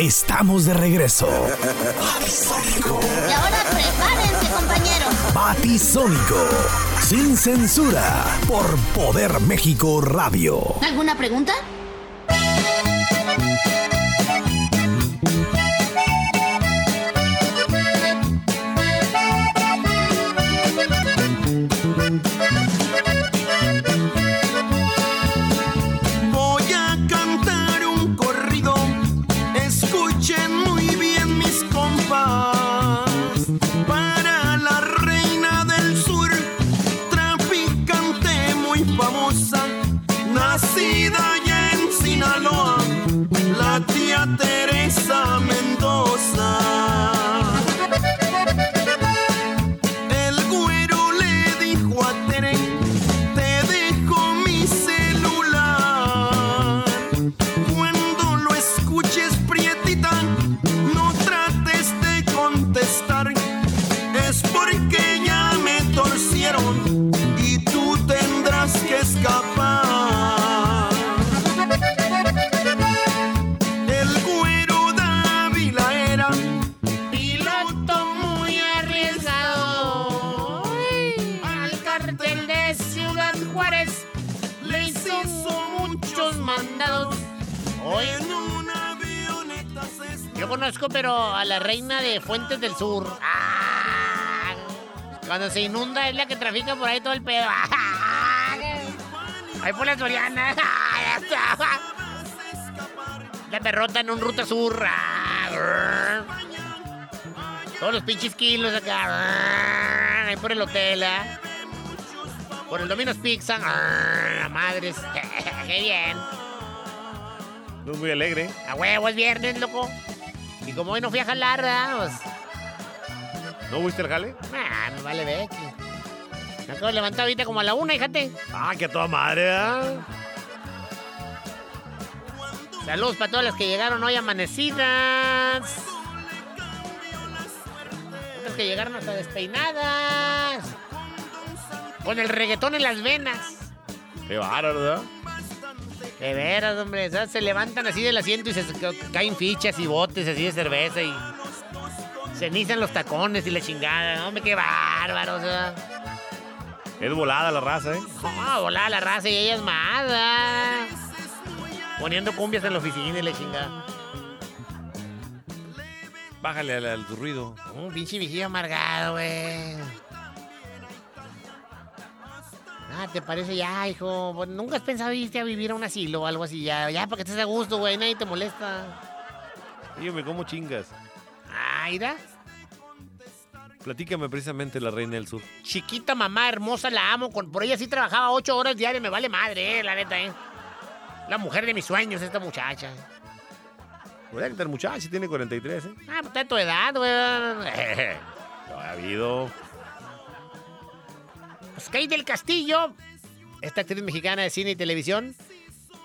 estamos de regreso. Y ahora prepárense, compañeros. Batisónico, sin censura, por Poder México Radio. ¿Alguna pregunta? Contestar. Es conozco, pero a la reina de Fuentes del Sur. Ah, Cuando se inunda es la que trafica por ahí todo el pedo. Ah, Ahí por la Soriana. La perrota en un ruta sur. Todos los pinches kilos acá. Ahí por el hotel. ah. Por el Domino's Pizza. Madres. Qué bien. No es muy alegre. A huevo, es viernes, loco. Y como hoy no fui a jalar, ¿verdad? Pues, ¿No fuiste al jale? ah, me vale Becky. Me acabo de levantar ahorita como a la una, fíjate. Ah, que a toda madre, ¿ah? Saludos para todas las que llegaron hoy amanecidas. Otras que llegaron hasta despeinadas. Con el reggaetón en las venas. Qué bárbaro, ¿verdad? De veras, hombre. o sea, se levantan así del asiento y se ca- caen fichas y botes así de cerveza y cenizan los tacones y la chingada. Hombre, qué bárbaro. O sea. Es volada la raza, ¿eh? No, volaba la raza y ellas más. ah. Poniendo cumbias en la oficina y la chingada. Bájale al, al ruido. Un pinche viejillo amargado, güey. Ah, ¿te parece ya, hijo? Pues, ¿Nunca has pensado irte a vivir a un asilo o algo así? Ya, ya, para que estés a gusto, güey. Nadie te molesta. Y yo me como chingas. Ah, mira. Platícame precisamente la reina del sur. Chiquita mamá hermosa, la amo. Con, por ella sí trabajaba ocho horas diarias. Me vale madre, eh, la neta, eh. La mujer de mis sueños, esta muchacha. Voy a quitar muchacho, tiene 43, ¿eh? Ah, pues está de tu edad, güey. No ha habido. Kate del Castillo, esta actriz mexicana de cine y televisión,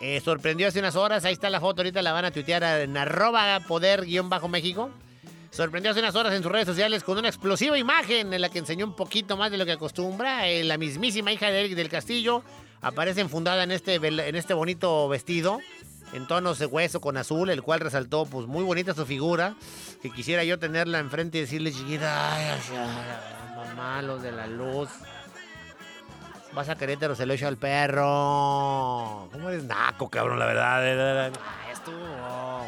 eh, sorprendió hace unas horas. Ahí está la foto, ahorita la van a tuitear en arroba poder-méxico. Sorprendió hace unas horas en sus redes sociales con una explosiva imagen en la que enseñó un poquito más de lo que acostumbra. Eh, la mismísima hija de Eric del Castillo aparece enfundada en este, en este bonito vestido en tonos de hueso con azul, el cual resaltó pues muy bonita su figura, que quisiera yo tenerla enfrente y decirle chiquita, mamá, los de la luz. Vas a Querétaro, se lo echo al perro. ¿Cómo eres naco, cabrón? La verdad. Ah, estuvo.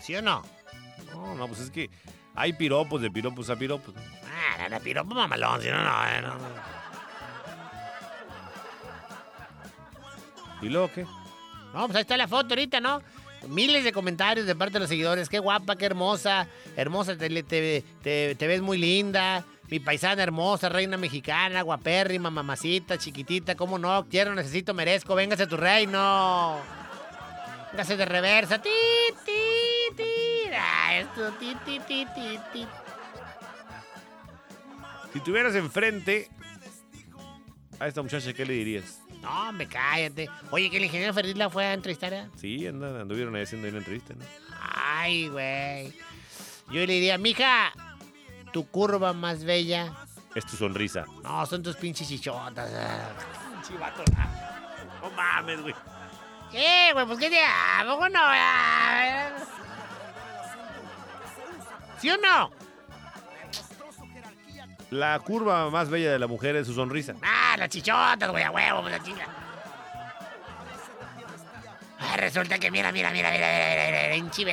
¿Sí o no? No, no, pues es que hay piropos de piropos a piropos. Ah, era piropo mamalón, si no, no, eh, no. ¿Y luego qué? No, pues ahí está la foto ahorita, ¿no? Miles de comentarios de parte de los seguidores. Qué guapa, qué hermosa. Hermosa, te, te- te- te ves muy linda. Mi paisana hermosa, reina mexicana, guapérrima, mamacita, chiquitita. ¿Cómo no? Quiero, necesito, merezco. Véngase a tu reino. Véngase de reversa. Ti, ti, ti. Ah, esto, ti, ti, ti, ti, ti. Si tuvieras enfrente a esta muchacha, ¿qué le dirías? No, me cállate. Oye, que el ingeniero Ferriz la fue a entrevistar, ¿eh? Sí, andan, anduvieron ahí haciendo ahí una entrevista, ¿no? Ay, güey. Yo le diría, mija, tu curva más bella. Es tu sonrisa. No, son tus pinches chichotas. ah. Chivato. No mames, güey. ¿Qué, güey? Pues qué te... ¿A poco no? Ah, ¿Sí o no? La curva más bella de la mujer es su sonrisa. Ah, las chichotas, güey, a huevo, pues la chinga. Ah, resulta que mira, mira, mira, mira, mira, mira, mira, pinche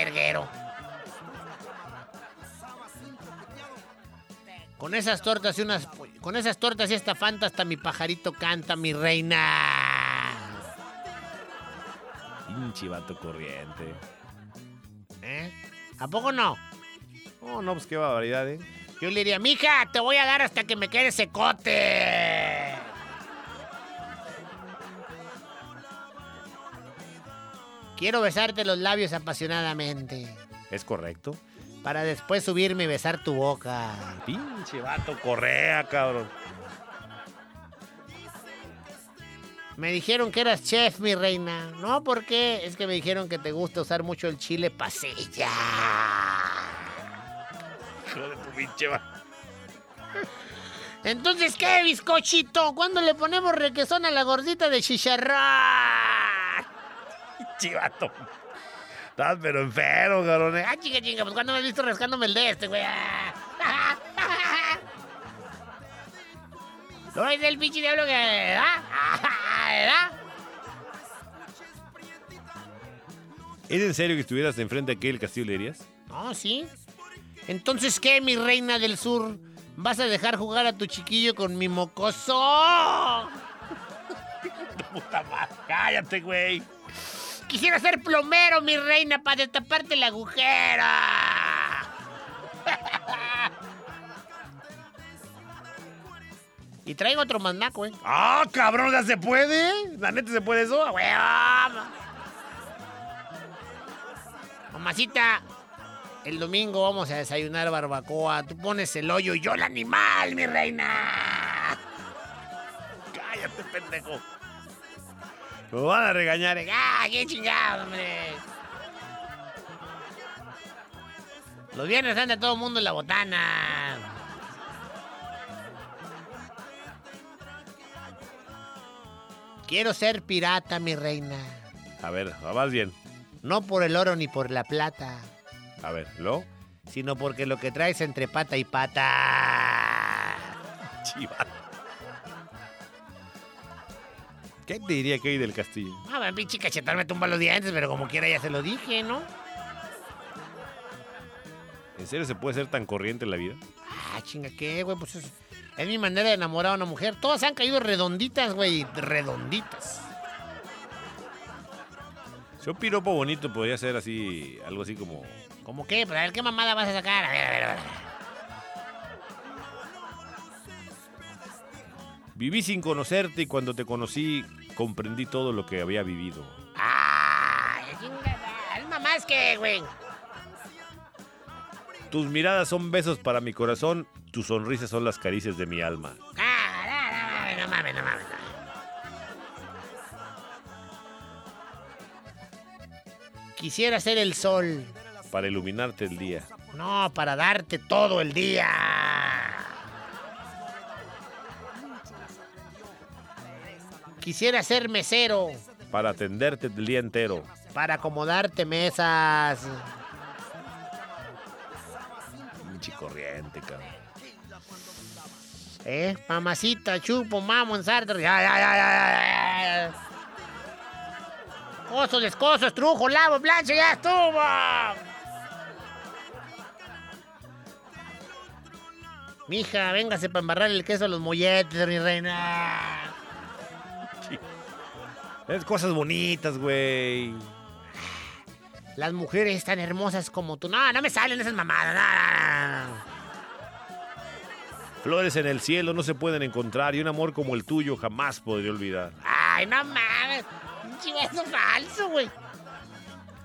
Con esas tortas y unas... Con esas tortas y esta fanta hasta mi pajarito canta, mi reina. Pinche vato corriente. ¿Eh? ¿A poco no? Oh, no, pues qué barbaridad, ¿eh? Yo le diría, mija, te voy a dar hasta que me quede secote. Quiero besarte los labios apasionadamente. Es correcto. Para después subirme y besar tu boca. Pinche vato correa, cabrón. Me dijeron que eras chef, mi reina. No, ¿por qué? Es que me dijeron que te gusta usar mucho el chile pasilla. Hijo de tu pinche vato. Entonces, ¿qué, bizcochito? ¿Cuándo le ponemos requesón a la gordita de chicharrón? Pinche vato. Estás pero enfermo, cabrón. ¿eh? Ah, chinga, chinga, pues cuando me has visto rascándome el de este, güey. Ah. ¿No es el pinche diablo que... ¿Ah? ¿Verdad? ¿Es en serio que estuvieras enfrente de aquel castillo le dirías? No, sí. Entonces, ¿qué, mi reina del sur? ¿Vas a dejar jugar a tu chiquillo con mi mocoso? Puta madre. Cállate, güey. Quisiera ser plomero, mi reina, para destaparte el agujero. y traigo otro mandaco, ¿eh? Ah, cabrón, ¿ya se puede? ¿La neta se puede eso? ¡Huevo! Mamacita, el domingo vamos a desayunar barbacoa. Tú pones el hoyo y yo el animal, mi reina. Cállate, pendejo. Me van a regañar. ¡Ah, qué chingado, hombre! Los viernes anda todo el mundo en la botana. Quiero ser pirata, mi reina. A ver, vas bien. No por el oro ni por la plata, A ver, ¿lo? sino porque lo que traes entre pata y pata. Chivato. ¿Qué te diría que hay del castillo? Ah, va, pinche cachetar me tumba los dientes, pero como quiera ya se lo dije, ¿no? ¿En serio se puede ser tan corriente en la vida? Ah, chinga, ¿qué, güey? Pues es, es mi manera de enamorar a una mujer. Todas han caído redonditas, güey, redonditas. Si un piropo bonito podría ser así, algo así como... ¿Cómo qué? Pues a ver, ¿qué mamada vas a sacar? A ver, a ver, a ver. Viví sin conocerte y cuando te conocí comprendí todo lo que había vivido. ¡Ay, chingada! ¿Es mamás que, güey? Tus miradas son besos para mi corazón, tus sonrisas son las caricias de mi alma. Ah, no, no, no mames, no mames. no mames. Quisiera ser el sol, Para iluminarte el día. no para darte todo el día. Quisiera ser mesero, Para atenderte el día entero. para acomodarte mesas. Pinche corriente, cabrón. ¿Eh? Mamacita, chupo, mamo, ensartre. Ya, ya, ya, ya, ya, ya. Coso, descoso, estrujo, lavo, plancha, ya estuvo. Mija, véngase para embarrar el queso a los molletes, mi reina. Es cosas bonitas, güey. Las mujeres tan hermosas como tú. No, no me salen esas mamadas. no, no, no, no. Flores en el cielo no se pueden encontrar y un amor como el tuyo jamás podría olvidar. Ay, no mames. Beso falso, güey.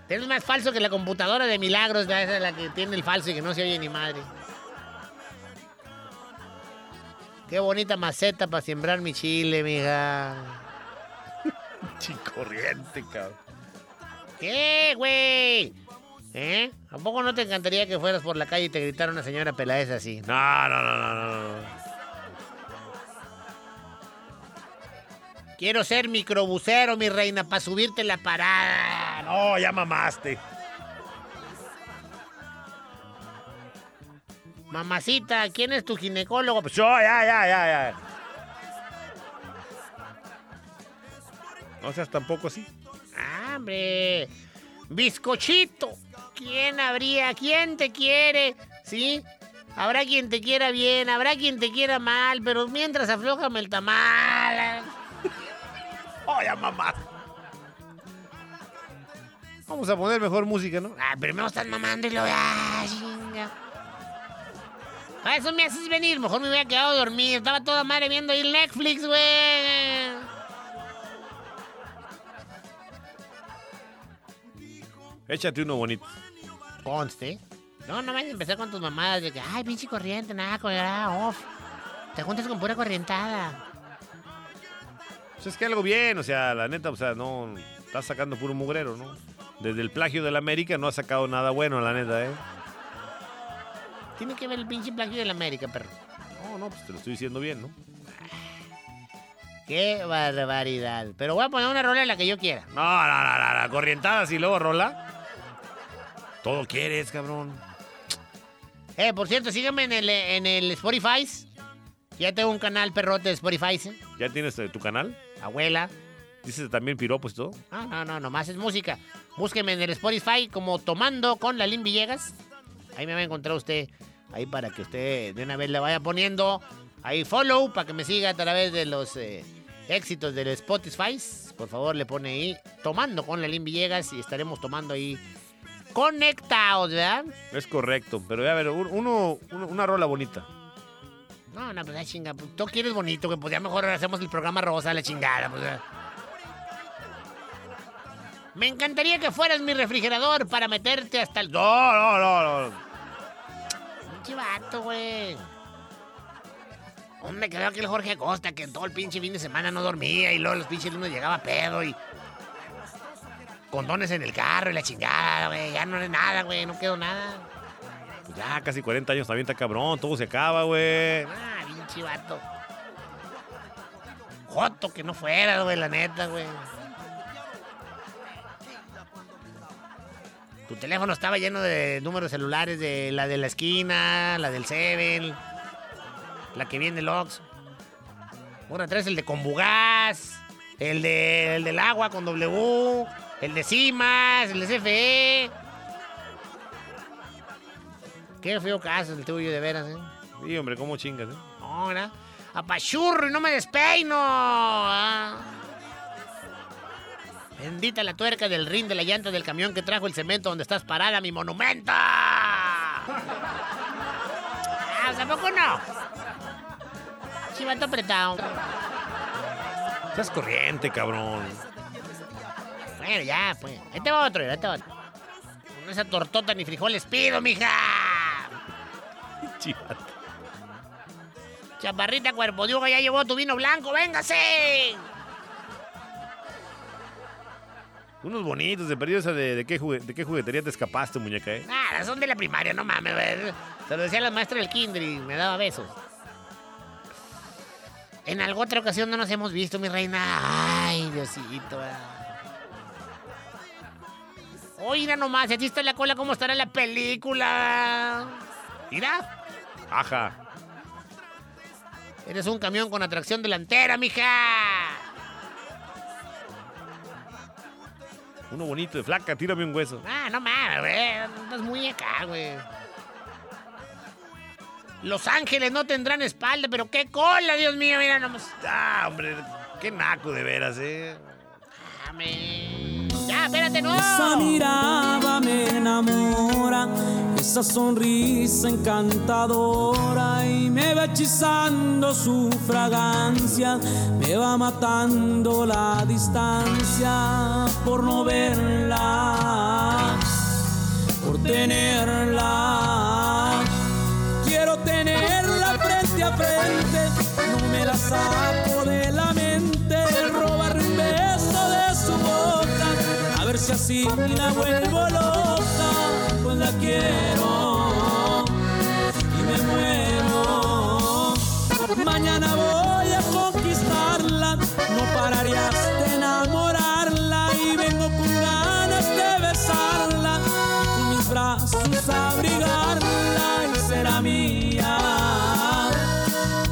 Eres más falso que la computadora de milagros, esa es la que tiene el falso y que no se oye ni madre. Qué bonita maceta para sembrar mi chile, mija. Pinche corriente, cabrón. ¿Qué, güey? ¿Eh? ¿A poco no te encantaría que fueras por la calle y te gritara una señora peladez así? No, no, no, no, no, no. Quiero ser microbusero, mi reina, para subirte la parada. No, ya mamaste. Mamacita, ¿quién es tu ginecólogo? Pues yo, ya, ya, ya, ya. No seas tampoco así. Ah, hombre. Bizcochito. ¿Quién habría? ¿Quién te quiere? ¿Sí? Habrá quien te quiera bien, habrá quien te quiera mal, pero mientras aflójame el tamal. Oh, ya mamá. Vamos a poner mejor música, ¿no? Ah, primero estás mamando y lo ah, chinga. A eso me haces venir, mejor me hubiera quedado dormido. Estaba toda madre viendo ahí el Netflix, güey. Échate uno bonito. Conste. No, no vayas a empezar con tus mamadas de que, ay, pinche corriente, nada, con off. Te juntas con pura corrientada. Pues es que algo bien, o sea, la neta, o sea, no. Estás sacando puro mugrero, ¿no? Desde el plagio de la América no ha sacado nada bueno, la neta, ¿eh? Tiene que ver el pinche plagio de la América, perro. No, no, pues te lo estoy diciendo bien, ¿no? Qué barbaridad. Pero voy a poner una rola en la que yo quiera. No, no, no, no, no. corrientadas y luego rola. Todo quieres, cabrón. Eh, por cierto, sígueme en el, en el Spotify. Ya tengo un canal perrote de Spotify. ¿eh? ¿Ya tienes eh, tu canal? Abuela. ¿Dices también piropos y todo? Ah, no, no, nomás es música. Búsqueme en el Spotify como Tomando con la Lin Villegas. Ahí me va a encontrar usted. Ahí para que usted de una vez le vaya poniendo ahí follow para que me siga a través de los eh, éxitos del Spotify. Por favor, le pone ahí Tomando con la Lin Villegas y estaremos tomando ahí conectados, ¿verdad? Es correcto, pero a ver, uno, una rola bonita. No, no, pues la chinga. Pues, tú quieres bonito, que pues ya mejor hacemos el programa rosa, la chingada, pues. Me encantaría que fueras mi refrigerador para meterte hasta el. No, no, no, no. Chivato, güey. Hombre, creo que el Jorge Costa, que todo el pinche fin de semana no dormía y luego los pinches lunes llegaba pedo y. Condones en el carro y la chingada, güey. Ya no es nada, güey. No quedó nada. Pues ya casi 40 años también está cabrón. Todo se acaba, güey. Ah, bien chivato. Joto que no fuera, güey, la neta, güey. Tu teléfono estaba lleno de números celulares de la de la esquina, la del Seven, la que viene el Ox. Ahora traes el de Combugás, el, de, el del agua con W, el de Cimas, el de CFE. Qué feo caso el tuyo, de veras, ¿eh? Sí, hombre, ¿cómo chingas, eh? Ahora, apachurro y no me despeino. ¿ah? Bendita la tuerca del rin de la llanta del camión que trajo el cemento donde estás parada, mi monumento. Ah, ¿Tampoco no? Chivato apretado. Estás corriente, cabrón. Bueno, ya, pues. Este va otro, este va otro. Con esa tortota ni frijoles pido, mija. Chivato. Chaparrita cuerpo de ya llevó tu vino blanco, véngase. Unos bonitos, de perdido de, de, qué de qué juguetería te escapaste, muñeca, ¿eh? Nada, son de la primaria, no mames, güey. Se lo decía la maestra del kinder y me daba besos. En alguna otra ocasión no nos hemos visto, mi reina. Ay, Diosito. Oiga nomás, si aquí está la cola, ¿cómo estará la película? Mira. Ajá. Eres un camión con atracción delantera, mija. Uno bonito de flaca, tírame un hueso. Ah, no mames, güey. Estás muy acá, güey. Los ángeles no tendrán espalda, pero qué cola, Dios mío, mira nomás. Ah, hombre, qué naco de veras, eh. Amén. Esa mirada me enamora, esa sonrisa encantadora y me va hechizando su fragancia, me va matando la distancia por no verla, por tenerla. Quiero tenerla frente a frente, no me la saco así la vuelvo loca, pues la quiero. Y me muero. Mañana voy a conquistarla conquistarla, no pararías de enamorarla. Y vengo con ganas de besarla y con mis brazos abrigarla y será mía.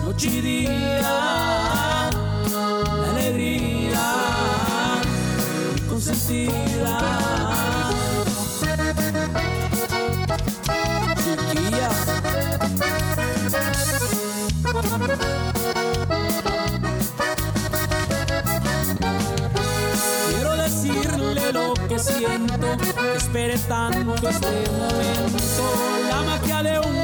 Noche y día, Quiero decirle lo que siento, que espere tanto este momento. La magia de un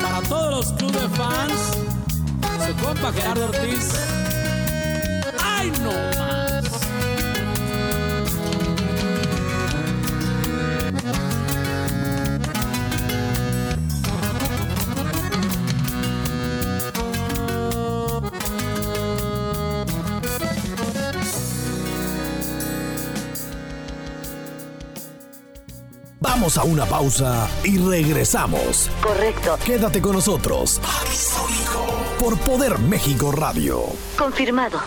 Para todos los clubes fans, su compa Gerardo Ortiz. ¡Ay, no Vamos a una pausa y regresamos. Correcto. Quédate con nosotros. Por Poder México Radio. Confirmado.